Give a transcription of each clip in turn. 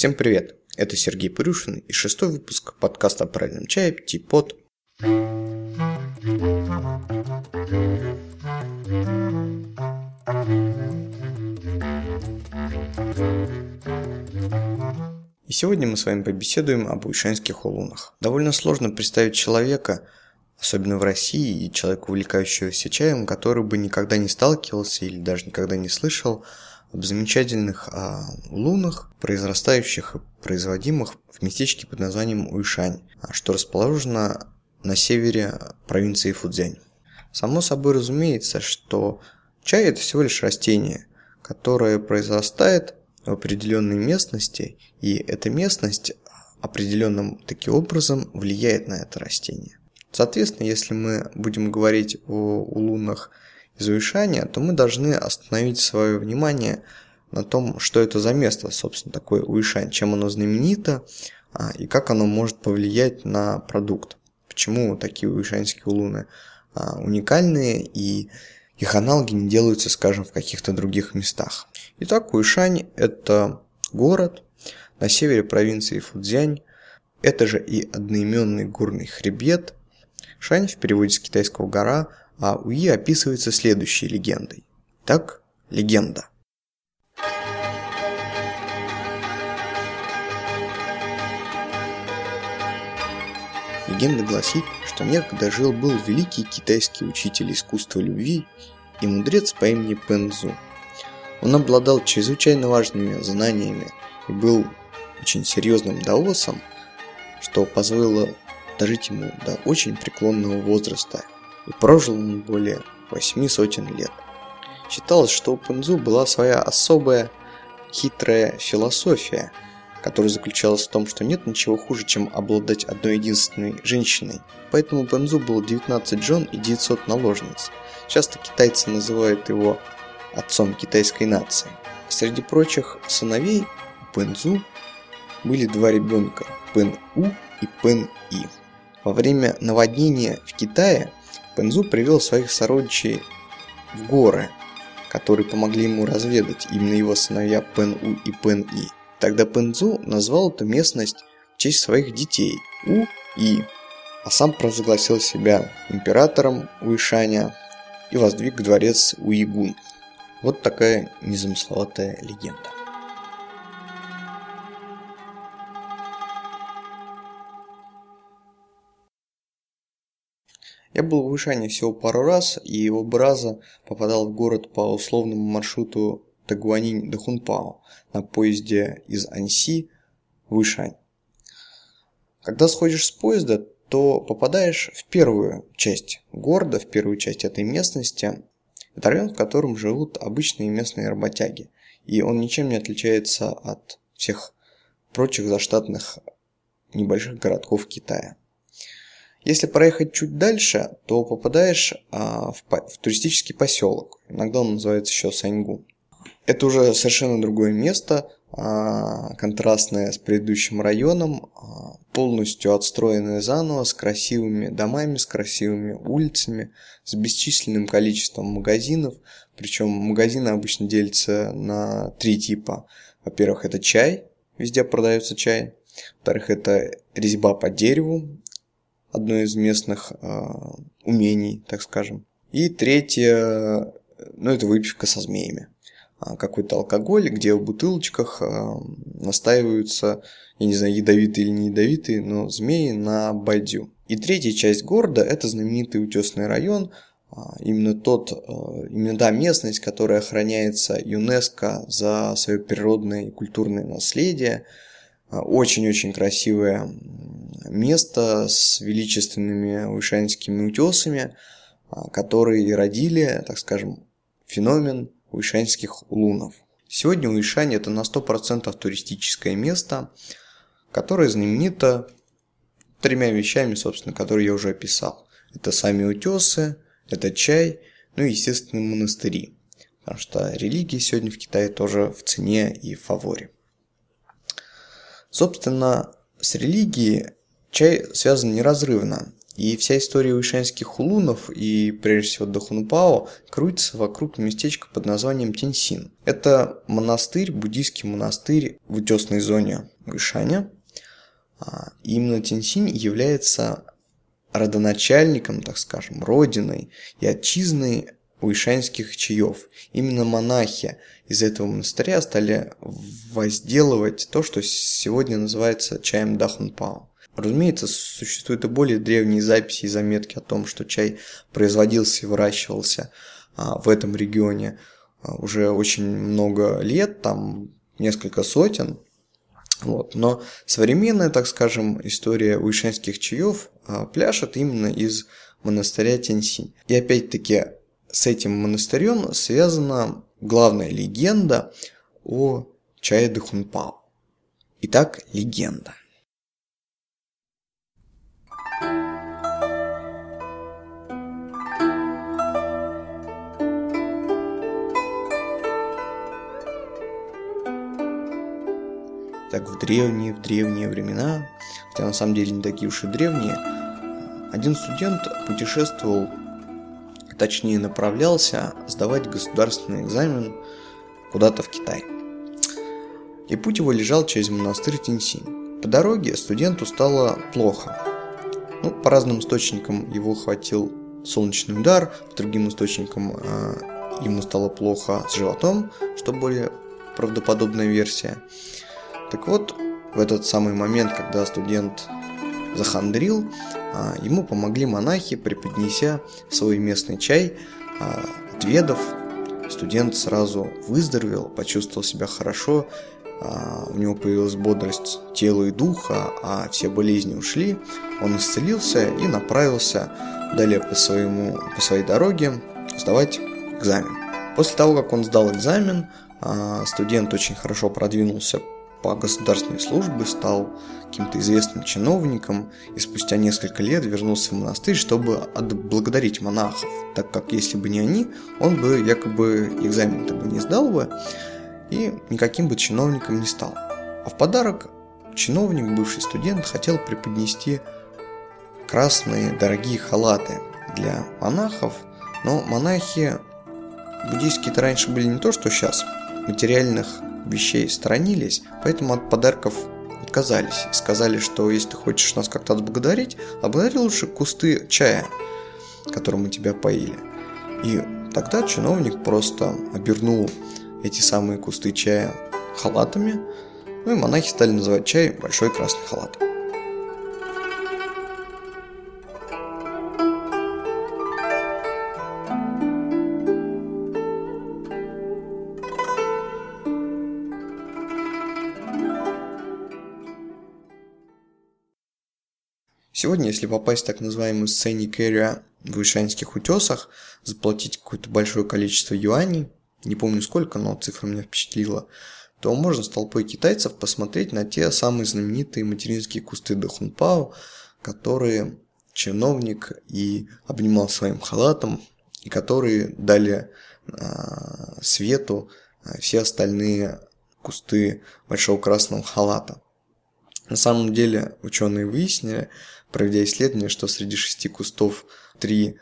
Всем привет! Это Сергей Пырюшин и шестой выпуск подкаста о правильном чае «Типот». И сегодня мы с вами побеседуем об уишанских улунах. Довольно сложно представить человека, особенно в России, и человека, увлекающегося чаем, который бы никогда не сталкивался или даже никогда не слышал об замечательных а, лунах, произрастающих и производимых в местечке под названием Уишань, а, что расположено на севере провинции Фудзянь. Само собой разумеется, что чай это всего лишь растение, которое произрастает в определенной местности, и эта местность определенным таким образом влияет на это растение. Соответственно, если мы будем говорить о улунах из Уишания, то мы должны остановить свое внимание на том, что это за место, собственно, такое Уишань, чем оно знаменито а, и как оно может повлиять на продукт. Почему такие уишанские улуны а, уникальные и их аналоги не делаются, скажем, в каких-то других местах. Итак, Уишань – это город на севере провинции Фудзянь. Это же и одноименный горный хребет. Шань в переводе с китайского «гора», а Уи описывается следующей легендой. Так, легенда. Легенда гласит, что некогда жил-был великий китайский учитель искусства любви и мудрец по имени Пензу. Он обладал чрезвычайно важными знаниями и был очень серьезным даосом, что позволило дожить ему до очень преклонного возраста – и прожил он более восьми сотен лет. Считалось, что у Пензу была своя особая хитрая философия, которая заключалась в том, что нет ничего хуже, чем обладать одной единственной женщиной. Поэтому Пензу было 19 жен и 900 наложниц. Часто китайцы называют его отцом китайской нации. Среди прочих сыновей у Пензу были два ребенка – Пен-У и Пен-И. Во время наводнения в Китае Пензу привел своих сородичей в горы, которые помогли ему разведать именно его сыновья Пен-У и Пен-И. Тогда Пензу назвал эту местность в честь своих детей У-И, а сам провозгласил себя императором Уишаня и воздвиг дворец Уигун. Вот такая незамысловатая легенда. Я был в Ишане всего пару раз, и оба раза попадал в город по условному маршруту Тагуанинь до Хунпао на поезде из Аньси в Ишань. Когда сходишь с поезда, то попадаешь в первую часть города, в первую часть этой местности. Это район, в котором живут обычные местные работяги. И он ничем не отличается от всех прочих заштатных небольших городков Китая. Если проехать чуть дальше, то попадаешь а, в, в туристический поселок. Иногда он называется еще Саньгу. Это уже совершенно другое место, а, контрастное с предыдущим районом, а, полностью отстроенное заново, с красивыми домами, с красивыми улицами, с бесчисленным количеством магазинов. Причем магазины обычно делятся на три типа. Во-первых, это чай, везде продается чай. Во-вторых, это резьба по дереву, одно из местных э, умений, так скажем. И третье, ну это выпивка со змеями. А, какой-то алкоголь, где в бутылочках э, настаиваются, я не знаю, ядовитые или не ядовитые, но змеи на бадью. И третья часть города – это знаменитый утесный район, именно тот, именно та местность, которая охраняется ЮНЕСКО за свое природное и культурное наследие. Очень-очень красивое место с величественными уишанскими утесами, а, которые и родили, так скажем, феномен уишанских лунов. Сегодня Уишань это на 100% туристическое место, которое знаменито тремя вещами, собственно, которые я уже описал. Это сами утесы, это чай, ну и, естественно, монастыри. Потому что религия сегодня в Китае тоже в цене и в фаворе. Собственно, с религией Чай связан неразрывно, И вся история уишанских хулунов и, прежде всего, Дахунпао крутится вокруг местечка под названием Тенсин. Это монастырь, буддийский монастырь в утесной зоне Уишаня. А, и именно Тенсин является родоначальником, так скажем, родиной и отчизной уишанских чаев. Именно монахи из этого монастыря стали возделывать то, что сегодня называется чаем Дахунпао. Разумеется, существуют и более древние записи и заметки о том, что чай производился и выращивался а, в этом регионе а, уже очень много лет, там несколько сотен. Вот. Но современная, так скажем, история уишанских чаев а, пляшет именно из монастыря Тенсинь. И опять-таки с этим монастырем связана главная легенда о чае Духунпао. Итак, легенда. Так в древние, в древние времена, хотя на самом деле не такие уж и древние, один студент путешествовал, точнее направлялся сдавать государственный экзамен куда-то в Китай. И путь его лежал через монастырь Тинсинь. По дороге студенту стало плохо. Ну, по разным источникам его хватил солнечный удар, по другим источникам э, ему стало плохо с животом, что более правдоподобная версия. Так вот, в этот самый момент, когда студент захандрил, ему помогли монахи, преподнеся свой местный чай. А, отведав, студент сразу выздоровел, почувствовал себя хорошо, а, у него появилась бодрость тела и духа, а все болезни ушли. Он исцелился и направился далее по, своему, по своей дороге сдавать экзамен. После того, как он сдал экзамен, студент очень хорошо продвинулся по государственной службе, стал каким-то известным чиновником и спустя несколько лет вернулся в монастырь, чтобы отблагодарить монахов, так как если бы не они, он бы якобы экзамен-то бы не сдал бы и никаким бы чиновником не стал. А в подарок чиновник, бывший студент, хотел преподнести красные дорогие халаты для монахов, но монахи буддийские-то раньше были не то, что сейчас, материальных вещей сторонились, поэтому от подарков отказались и сказали, что если ты хочешь нас как-то отблагодарить, облагодари лучше кусты чая, которым мы тебя поили. И тогда чиновник просто обернул эти самые кусты чая халатами, ну и монахи стали называть чай большой красный халат. Сегодня, если попасть в так называемую сценик area в Ишанских утесах, заплатить какое-то большое количество юаней, не помню сколько, но цифра меня впечатлила, то можно с толпой китайцев посмотреть на те самые знаменитые материнские кусты Дахунпао, которые чиновник и обнимал своим халатом, и которые дали э, свету э, все остальные кусты большого красного халата. На самом деле ученые выяснили, проведя исследование, что среди шести кустов три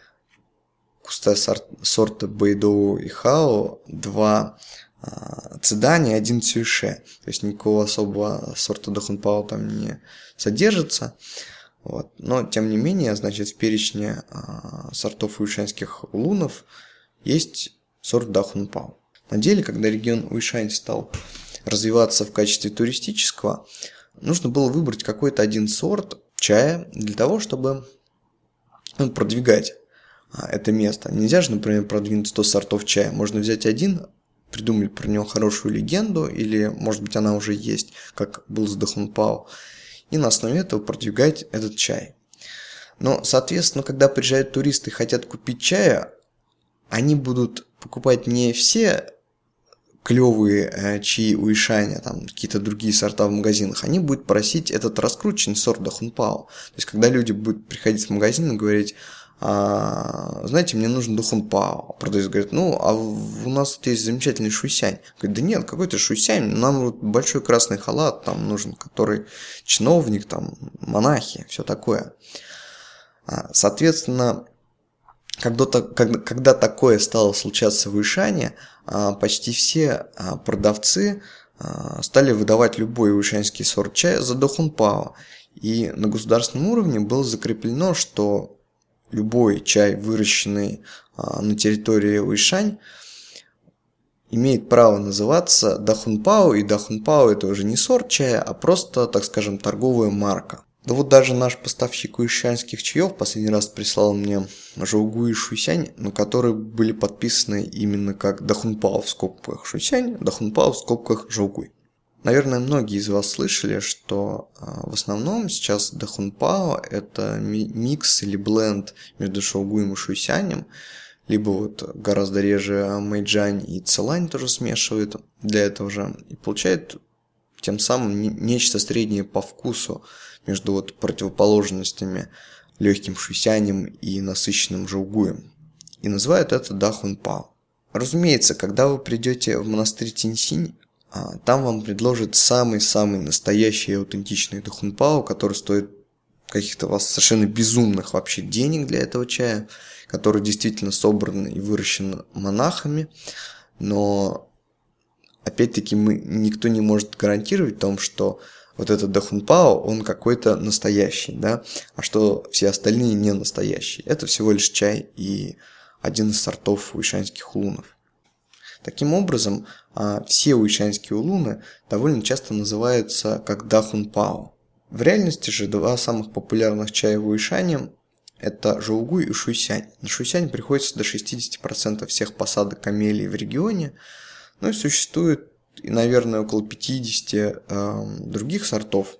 куста сорта Бэйдоу и Хао, два а, цидани, один цюйше. То есть никакого особого сорта Дахунпао там не содержится. Вот. Но, тем не менее, значит, в перечне а, сортов уишанских лунов есть сорт Дахунпао. На деле, когда регион Уишань стал развиваться в качестве туристического, нужно было выбрать какой-то один сорт, чая для того, чтобы ну, продвигать а, это место. Нельзя же, например, продвинуть 100 сортов чая. Можно взять один, придумать про него хорошую легенду, или, может быть, она уже есть, как был с Дахунпао, и на основе этого продвигать этот чай. Но, соответственно, когда приезжают туристы и хотят купить чая, они будут покупать не все клевые э, чаи у Ишаня, там какие-то другие сорта в магазинах, они будут просить этот раскрученный сорт Дахунпао. То есть, когда люди будут приходить в магазин и говорить, а, знаете, мне нужен Дахунпао. Продавец говорит, ну, а у нас тут есть замечательный шуйсянь. Говорит, да нет, какой-то шуйсянь, нам вот большой красный халат там нужен, который чиновник, там, монахи, все такое. А, соответственно, когда, когда, такое стало случаться в Ишане, а, почти все а, продавцы стали выдавать любой ишанский сорт чая за дохунпао. И на государственном уровне было закреплено, что любой чай, выращенный на территории Уишань, имеет право называться Дахунпао, и Дахунпао это уже не сорт чая, а просто, так скажем, торговая марка. Да вот даже наш поставщик уишанских чаев последний раз прислал мне Жаугу и Шуйсянь, на которые были подписаны именно как Дахунпао в скобках Шуйсянь, Дахунпао в скобках Жаугуй. Наверное, многие из вас слышали, что а, в основном сейчас Дахунпао это микс или бленд между Шаугуем и Шуйсянем, либо вот гораздо реже Мэйджань и Целань тоже смешивают для этого же, и получает тем самым нечто среднее по вкусу между вот противоположностями легким шусянем и насыщенным жаугуем. И называют это Дахун Пао. Разумеется, когда вы придете в монастырь Тинсинь, а, там вам предложат самый-самый настоящий и аутентичный Дахун Пао, который стоит каких-то вас совершенно безумных вообще денег для этого чая – который действительно собран и выращен монахами, но опять-таки мы, никто не может гарантировать том, что вот этот Дахунпао, он какой-то настоящий, да, а что все остальные не настоящие. Это всего лишь чай и один из сортов уишанских улунов. Таким образом, а, все уишанские улуны довольно часто называются как Дахунпао. В реальности же два самых популярных чая в Уишане это Жаугуй и Шуйсянь. На Шуйсянь приходится до 60% всех посадок камелий в регионе, ну и существует, и, наверное, около 50 э, других сортов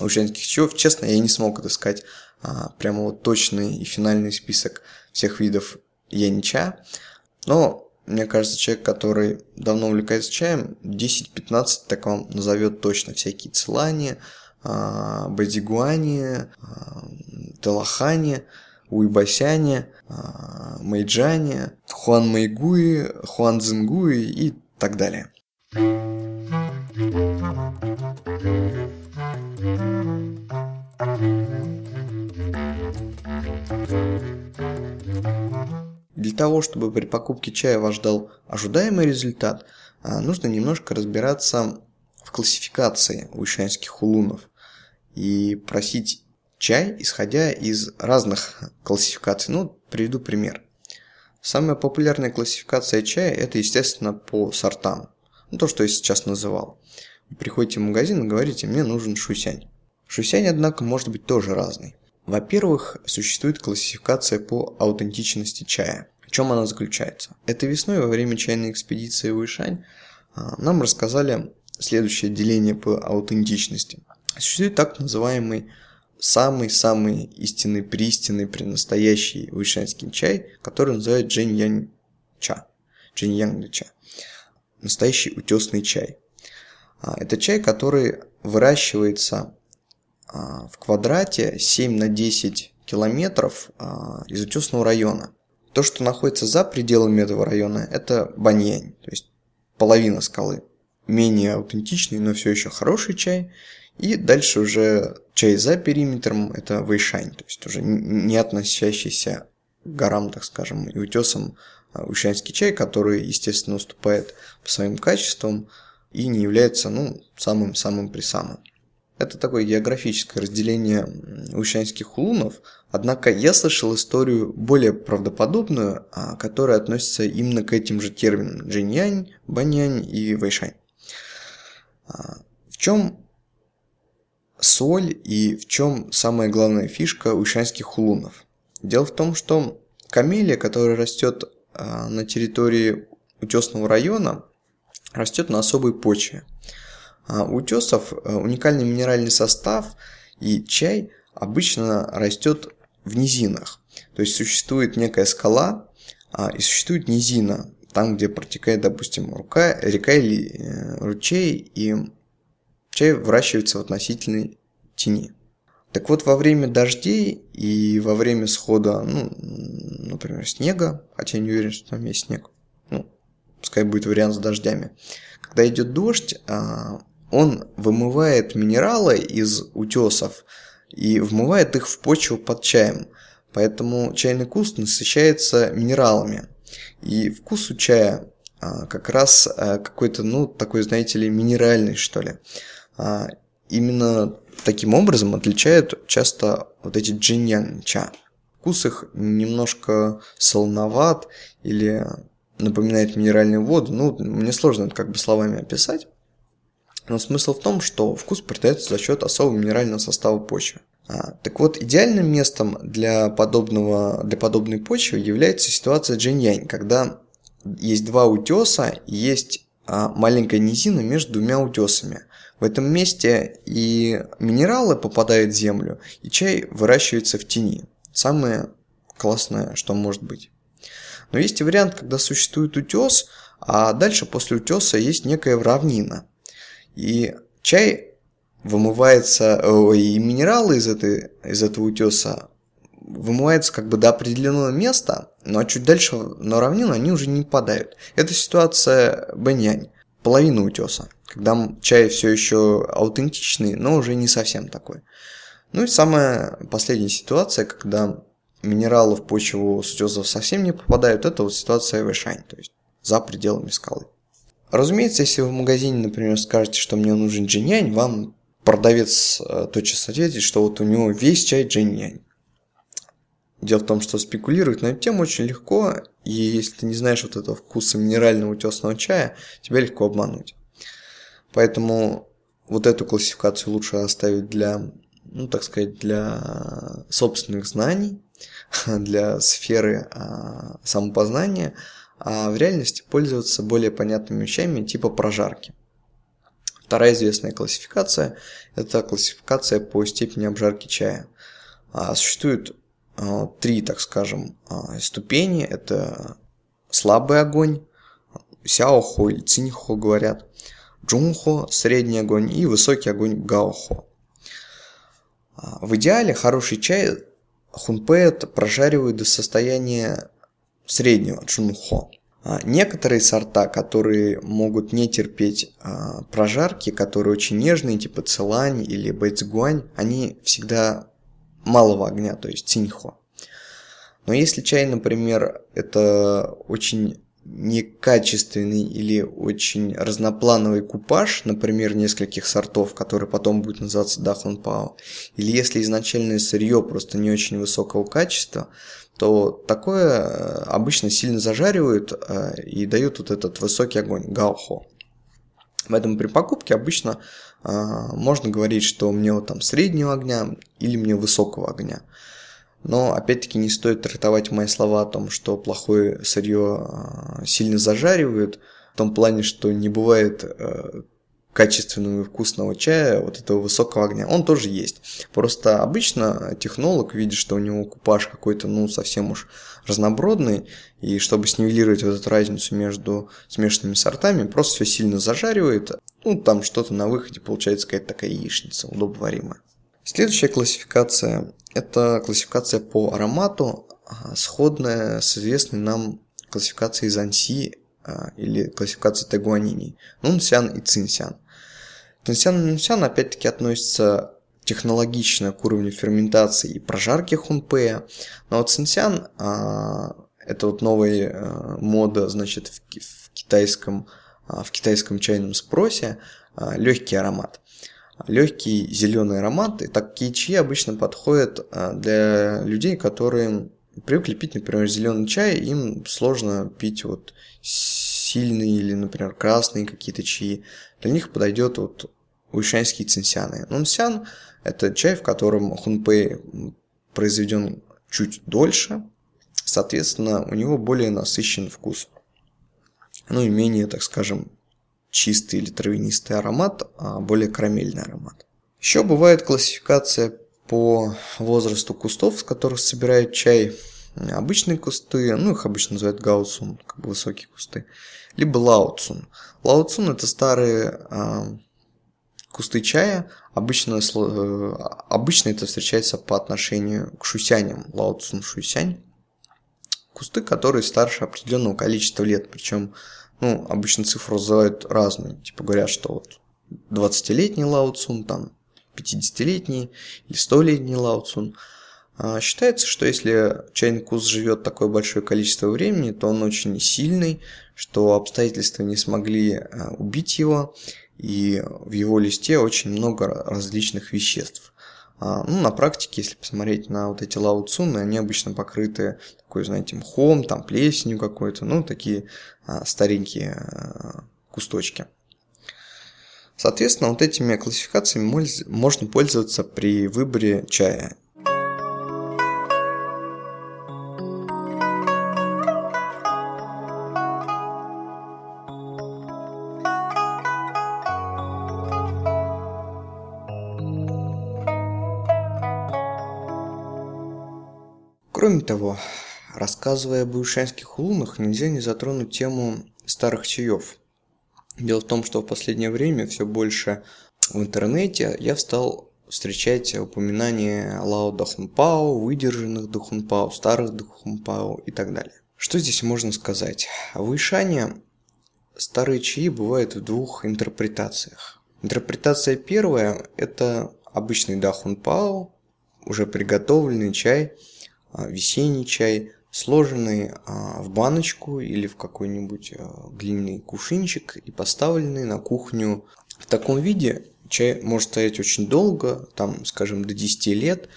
ушанских чаев. Честно, я не смог отыскать а, прямо вот точный и финальный список всех видов янча, но мне кажется, человек, который давно увлекается чаем, 10-15 так вам назовет точно всякие целания, а, Бадигуане, а, Телахане, Уйбасяне, а, Мэйджане, Хуан Мэйгуи, Хуан и так далее. Для того, чтобы при покупке чая вас ждал ожидаемый результат, нужно немножко разбираться в классификации уишанских улунов и просить чай, исходя из разных классификаций. Ну, приведу пример. Самая популярная классификация чая – это, естественно, по сортам. Ну, то, что я сейчас называл. Вы приходите в магазин и говорите, мне нужен шусянь. Шусянь, однако, может быть тоже разный. Во-первых, существует классификация по аутентичности чая. В чем она заключается? Этой весной во время чайной экспедиции в Ишань а, нам рассказали следующее деление по аутентичности. Существует так называемый самый-самый истинный, пристинный, пренастоящий вышанский чай, который называют Джень Янь Настоящий утесный чай. А, это чай, который выращивается а, в квадрате 7 на 10 километров а, из утесного района. То, что находится за пределами этого района, это баньянь, то есть половина скалы. Менее аутентичный, но все еще хороший чай. И дальше уже чай за периметром – это вэйшань, то есть уже не относящийся к горам, так скажем, и утесам а ушанский чай, который, естественно, уступает по своим качествам и не является, ну, самым-самым присамым. Это такое географическое разделение ушанских улунов, однако я слышал историю более правдоподобную, а, которая относится именно к этим же терминам – джиньянь, баньянь и вэйшань. А, в чем соль и в чем самая главная фишка ушанских хулунов. Дело в том, что камелия, которая растет на территории утесного района, растет на особой почве. А у утесов а, уникальный минеральный состав и чай обычно растет в низинах. То есть существует некая скала а, и существует низина, там, где протекает, допустим, рука, река или э, ручей, и чай выращивается в относительной тени. Так вот, во время дождей и во время схода, ну, например, снега, хотя не уверен, что там есть снег, ну, пускай будет вариант с дождями, когда идет дождь, а, он вымывает минералы из утесов и вмывает их в почву под чаем. Поэтому чайный куст насыщается минералами. И вкус у чая а, как раз а, какой-то, ну, такой, знаете ли, минеральный, что ли. Именно таким образом отличают часто вот эти джиньян ча. Вкус их немножко солоноват или напоминает минеральную воду. Ну, мне сложно это как бы словами описать. Но смысл в том, что вкус придается за счет особого минерального состава почвы. А, так вот, идеальным местом для, подобного, для подобной почвы является ситуация джинь когда есть два утеса есть а, маленькая низина между двумя утесами. В этом месте и минералы попадают в землю, и чай выращивается в тени. Самое классное, что может быть. Но есть и вариант, когда существует утес, а дальше после утеса есть некая равнина. И чай вымывается, и минералы из, этой, из этого утеса вымываются как бы до определенного места, но чуть дальше на равнину они уже не попадают. Это ситуация Бэньянь, половина утеса, когда чай все еще аутентичный, но уже не совсем такой. Ну и самая последняя ситуация, когда минералы в почву с совсем не попадают, это вот ситуация Вэшань, то есть за пределами скалы. Разумеется, если вы в магазине, например, скажете, что мне нужен джиньянь, вам продавец э, тотчас ответит, что вот у него весь чай джиньянь. Дело в том, что спекулировать на эту тему очень легко, и если ты не знаешь вот этого вкуса минерального утесного чая, тебя легко обмануть. Поэтому вот эту классификацию лучше оставить для, ну так сказать, для собственных знаний, для сферы а, самопознания, а в реальности пользоваться более понятными вещами типа прожарки. Вторая известная классификация – это классификация по степени обжарки чая. А, существует а, три, так скажем, а, ступени. Это слабый огонь, сяохо или циньхо говорят, джунхо – средний огонь и высокий огонь гаохо. В идеале хороший чай хунпэт прожаривают до состояния среднего джунхо. А, некоторые сорта, которые могут не терпеть а, прожарки, которые очень нежные, типа целань или бэйцгуань, они всегда малого огня, то есть циньхо. Но если чай, например, это очень некачественный или очень разноплановый купаж, например, нескольких сортов, который потом будет называться дахун пао, или если изначальное сырье просто не очень высокого качества, то такое э, обычно сильно зажаривают э, и дают вот этот высокий огонь, гаохо. Поэтому при покупке обычно э, можно говорить, что мне вот там среднего огня или мне высокого огня. Но опять-таки не стоит трактовать мои слова о том, что плохое сырье сильно зажаривают, в том плане, что не бывает качественного и вкусного чая, вот этого высокого огня, он тоже есть. Просто обычно технолог видит, что у него купаж какой-то, ну, совсем уж разнобродный, и чтобы снивелировать вот эту разницу между смешанными сортами, просто все сильно зажаривает, ну, там что-то на выходе получается какая-то такая яичница, удобоваримая. Следующая классификация – это классификация по аромату, а, сходная с известной нам классификацией Занси а, или классификацией Тагуанини, Нунсян и Цинсян. Тенсян и Нунсян опять-таки относятся технологично к уровню ферментации и прожарки хунпея. Но вот синсян а, это вот новая мода, значит, в, китайском в китайском чайном спросе легкий аромат. Легкий зеленый аромат, и такие чаи обычно подходят а, для людей, которые привыкли пить, например, зеленый чай, им сложно пить вот сильные или, например, красные какие-то чаи. Для них подойдет вот уишанские цинсяны. Нунсян – это чай, в котором хунпэй произведен чуть дольше, соответственно, у него более насыщенный вкус. Ну и менее, так скажем, чистый или травянистый аромат, а более карамельный аромат. Еще бывает классификация по возрасту кустов, с которых собирают чай. Обычные кусты, ну их обычно называют гаоцун, как бы высокие кусты, либо лаоцун. Лаоцун это старые а, Кусты чая обычно, э, обычно это встречается по отношению к шусяням, лао цун шусянь. Кусты, которые старше определенного количества лет, причем ну, обычно цифру называют разную. Типа говорят, что вот 20-летний лао там 50-летний или 100-летний лаоцун. А, считается, что если чайный живет такое большое количество времени, то он очень сильный, что обстоятельства не смогли а, убить его, и в его листе очень много различных веществ. А, ну, на практике, если посмотреть на вот эти лауцуны, они обычно покрыты такой, знаете, мхом, там плесенью какой-то, ну, такие а, старенькие а, кусточки. Соответственно, вот этими классификациями можно пользоваться при выборе чая. Того, рассказывая об ушанских лунах, нельзя не затронуть тему старых чаев. Дело в том, что в последнее время все больше в интернете я стал встречать упоминания Лао Дахунпао, выдержанных Дахунпао, старых Дахунпао и так далее. Что здесь можно сказать? В Ишане старые чаи бывают в двух интерпретациях. Интерпретация первая – это обычный Дахунпао, уже приготовленный чай – весенний чай, сложенный а, в баночку или в какой-нибудь а, глиняный кувшинчик и поставленный на кухню. В таком виде чай может стоять очень долго, там, скажем, до 10 лет,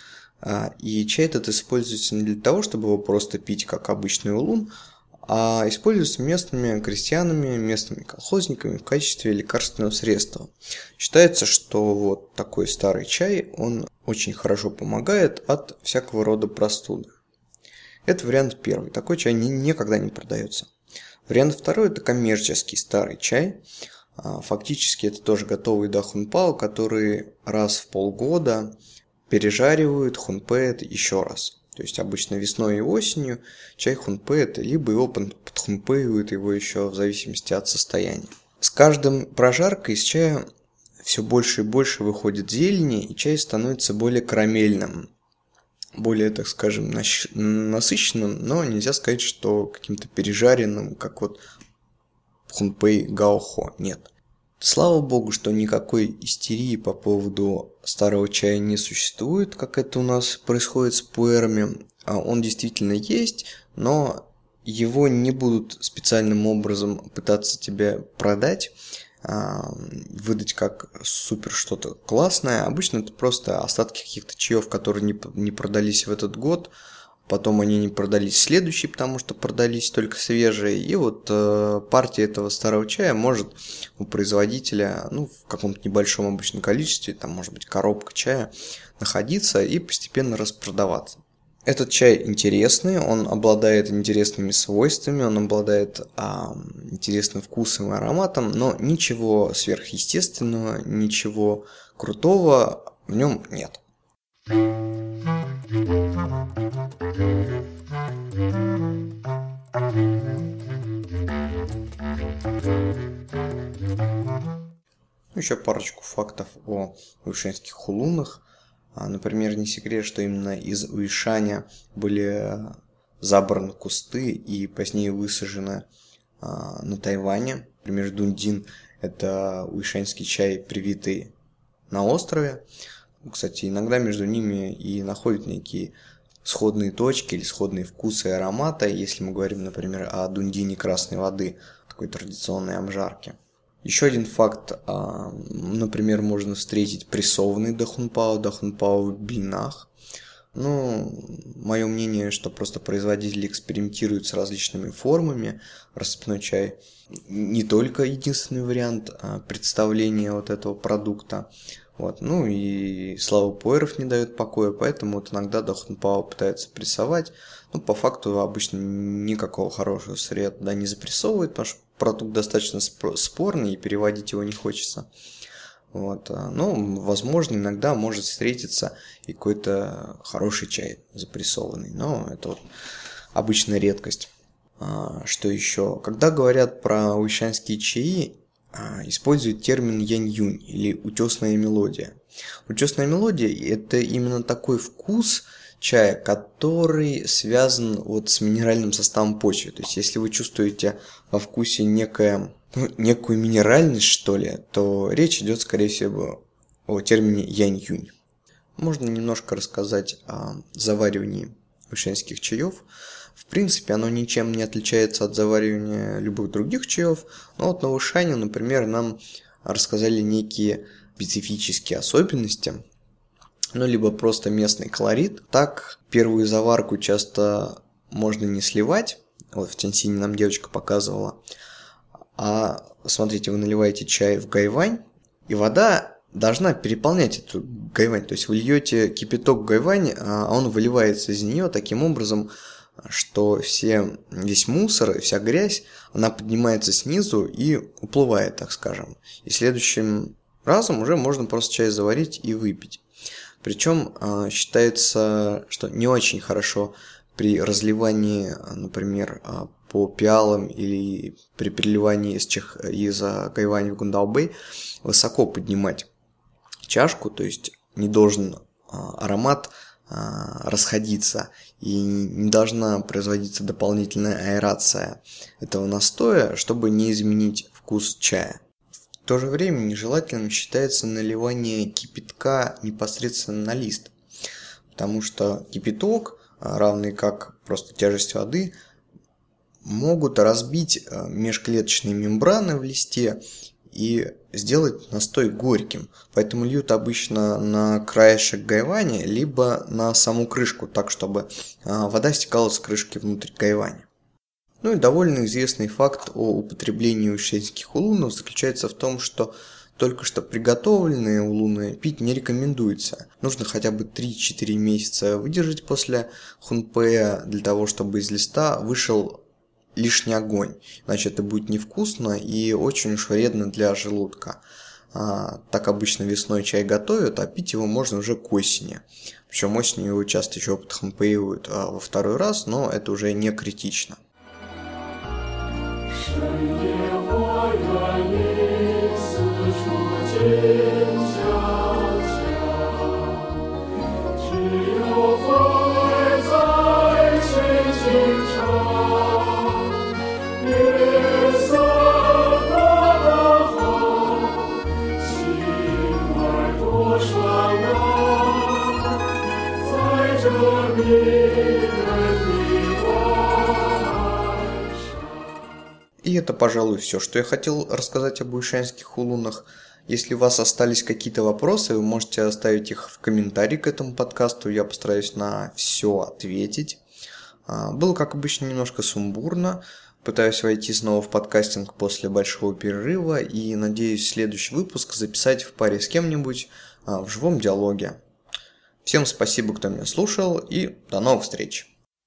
и чай этот используется не для того, чтобы его просто пить, как обычный улун, а используется местными крестьянами, местными колхозниками в качестве лекарственного средства. Считается, что вот такой старый чай, он очень хорошо помогает от всякого рода простуды. Это вариант первый. Такой чай ни, никогда не продается. Вариант второй – это коммерческий старый чай. А, фактически это тоже готовый до хунпао, который раз в полгода пережаривают хунпэт еще раз. То есть обычно весной и осенью чай хунпэт, либо его подхунпэют его еще в зависимости от состояния. С каждым прожаркой из чая все больше и больше выходит зелени, и чай становится более карамельным, более, так скажем, насыщенным, но нельзя сказать, что каким-то пережаренным, как вот хунпэй гаохо. Нет. Слава богу, что никакой истерии по поводу старого чая не существует, как это у нас происходит с пуэрами. А он действительно есть, но его не будут специальным образом пытаться тебе продать, а, выдать как супер что-то классное. Обычно это просто остатки каких-то чаев, которые не, не продались в этот год, потом они не продались следующий, потому что продались только свежие. И вот э, партия этого старого чая может у производителя, ну, в каком-то небольшом обычном количестве, там может быть коробка чая, находиться и постепенно распродаваться. Этот чай интересный, он обладает интересными свойствами, он обладает а, интересным вкусом и ароматом, но ничего сверхъестественного, ничего крутого в нем нет. Еще парочку фактов о вышинских хулунах. А, например, не секрет, что именно из Уишаня были забраны кусты и позднее высажены а, на Тайване. Например, дундин – это уишаньский чай, привитый на острове. Кстати, иногда между ними и находят некие сходные точки или сходные вкусы и ароматы, если мы говорим, например, о дундине красной воды, такой традиционной обжарке. Еще один факт, а, например, можно встретить прессованный дахунпао, дахунпао в блинах. Ну, мое мнение, что просто производители экспериментируют с различными формами. Рассыпной чай не только единственный вариант а, представления вот этого продукта. Вот. Ну и слава пуэров не дает покоя, поэтому вот иногда Дахунпао пытается прессовать. Ну, по факту обычно никакого хорошего среда не запрессовывает, потому что продукт достаточно спорный и переводить его не хочется. Вот. А, ну, возможно, иногда может встретиться и какой-то хороший чай запрессованный, но это вот обычная редкость. А, что еще? Когда говорят про уищанские чаи, а, используют термин янь-юнь или утесная мелодия. Утесная мелодия – это именно такой вкус – чая, который связан вот с минеральным составом почвы. То есть, если вы чувствуете во вкусе некое, ну, некую минеральность, что ли, то речь идет, скорее всего, о термине янь-юнь. Можно немножко рассказать о заваривании вышенских чаев. В принципе, оно ничем не отличается от заваривания любых других чаев, но вот на Вышане, например, нам рассказали некие специфические особенности, ну, либо просто местный колорит. Так, первую заварку часто можно не сливать, вот в Тяньсине нам девочка показывала, а смотрите, вы наливаете чай в гайвань, и вода должна переполнять эту гайвань. То есть вы льете кипяток в гайвань, а он выливается из нее таким образом, что все, весь мусор и вся грязь, она поднимается снизу и уплывает, так скажем. И следующим разом уже можно просто чай заварить и выпить. Причем а, считается, что не очень хорошо при разливании, например, а, по пиалам или при переливании из, чех... из гайвани в гундалбэй высоко поднимать чашку, то есть не должен а, аромат расходиться и не должна производиться дополнительная аэрация этого настоя, чтобы не изменить вкус чая. То же время нежелательным считается наливание кипятка непосредственно на лист, потому что кипяток, а, равный как просто тяжесть воды, могут разбить а, межклеточные мембраны в листе и сделать настой горьким. Поэтому льют обычно на краешек гайвани, либо на саму крышку, так чтобы а, вода стекала с крышки внутрь гайвани. Ну и довольно известный факт о употреблении ушенских улунов заключается в том, что только что приготовленные улуны пить не рекомендуется. Нужно хотя бы 3-4 месяца выдержать после хунпея для того, чтобы из листа вышел лишний огонь. Иначе это будет невкусно и очень уж вредно для желудка. А, так обычно весной чай готовят, а пить его можно уже к осени. Причем осенью его часто еще подхампеивают а, во второй раз, но это уже не критично. 深夜，пожалуй, все, что я хотел рассказать об уишанских улунах. Если у вас остались какие-то вопросы, вы можете оставить их в комментарии к этому подкасту, я постараюсь на все ответить. А, было, как обычно, немножко сумбурно. Пытаюсь войти снова в подкастинг после большого перерыва и надеюсь следующий выпуск записать в паре с кем-нибудь а, в живом диалоге. Всем спасибо, кто меня слушал, и до новых встреч!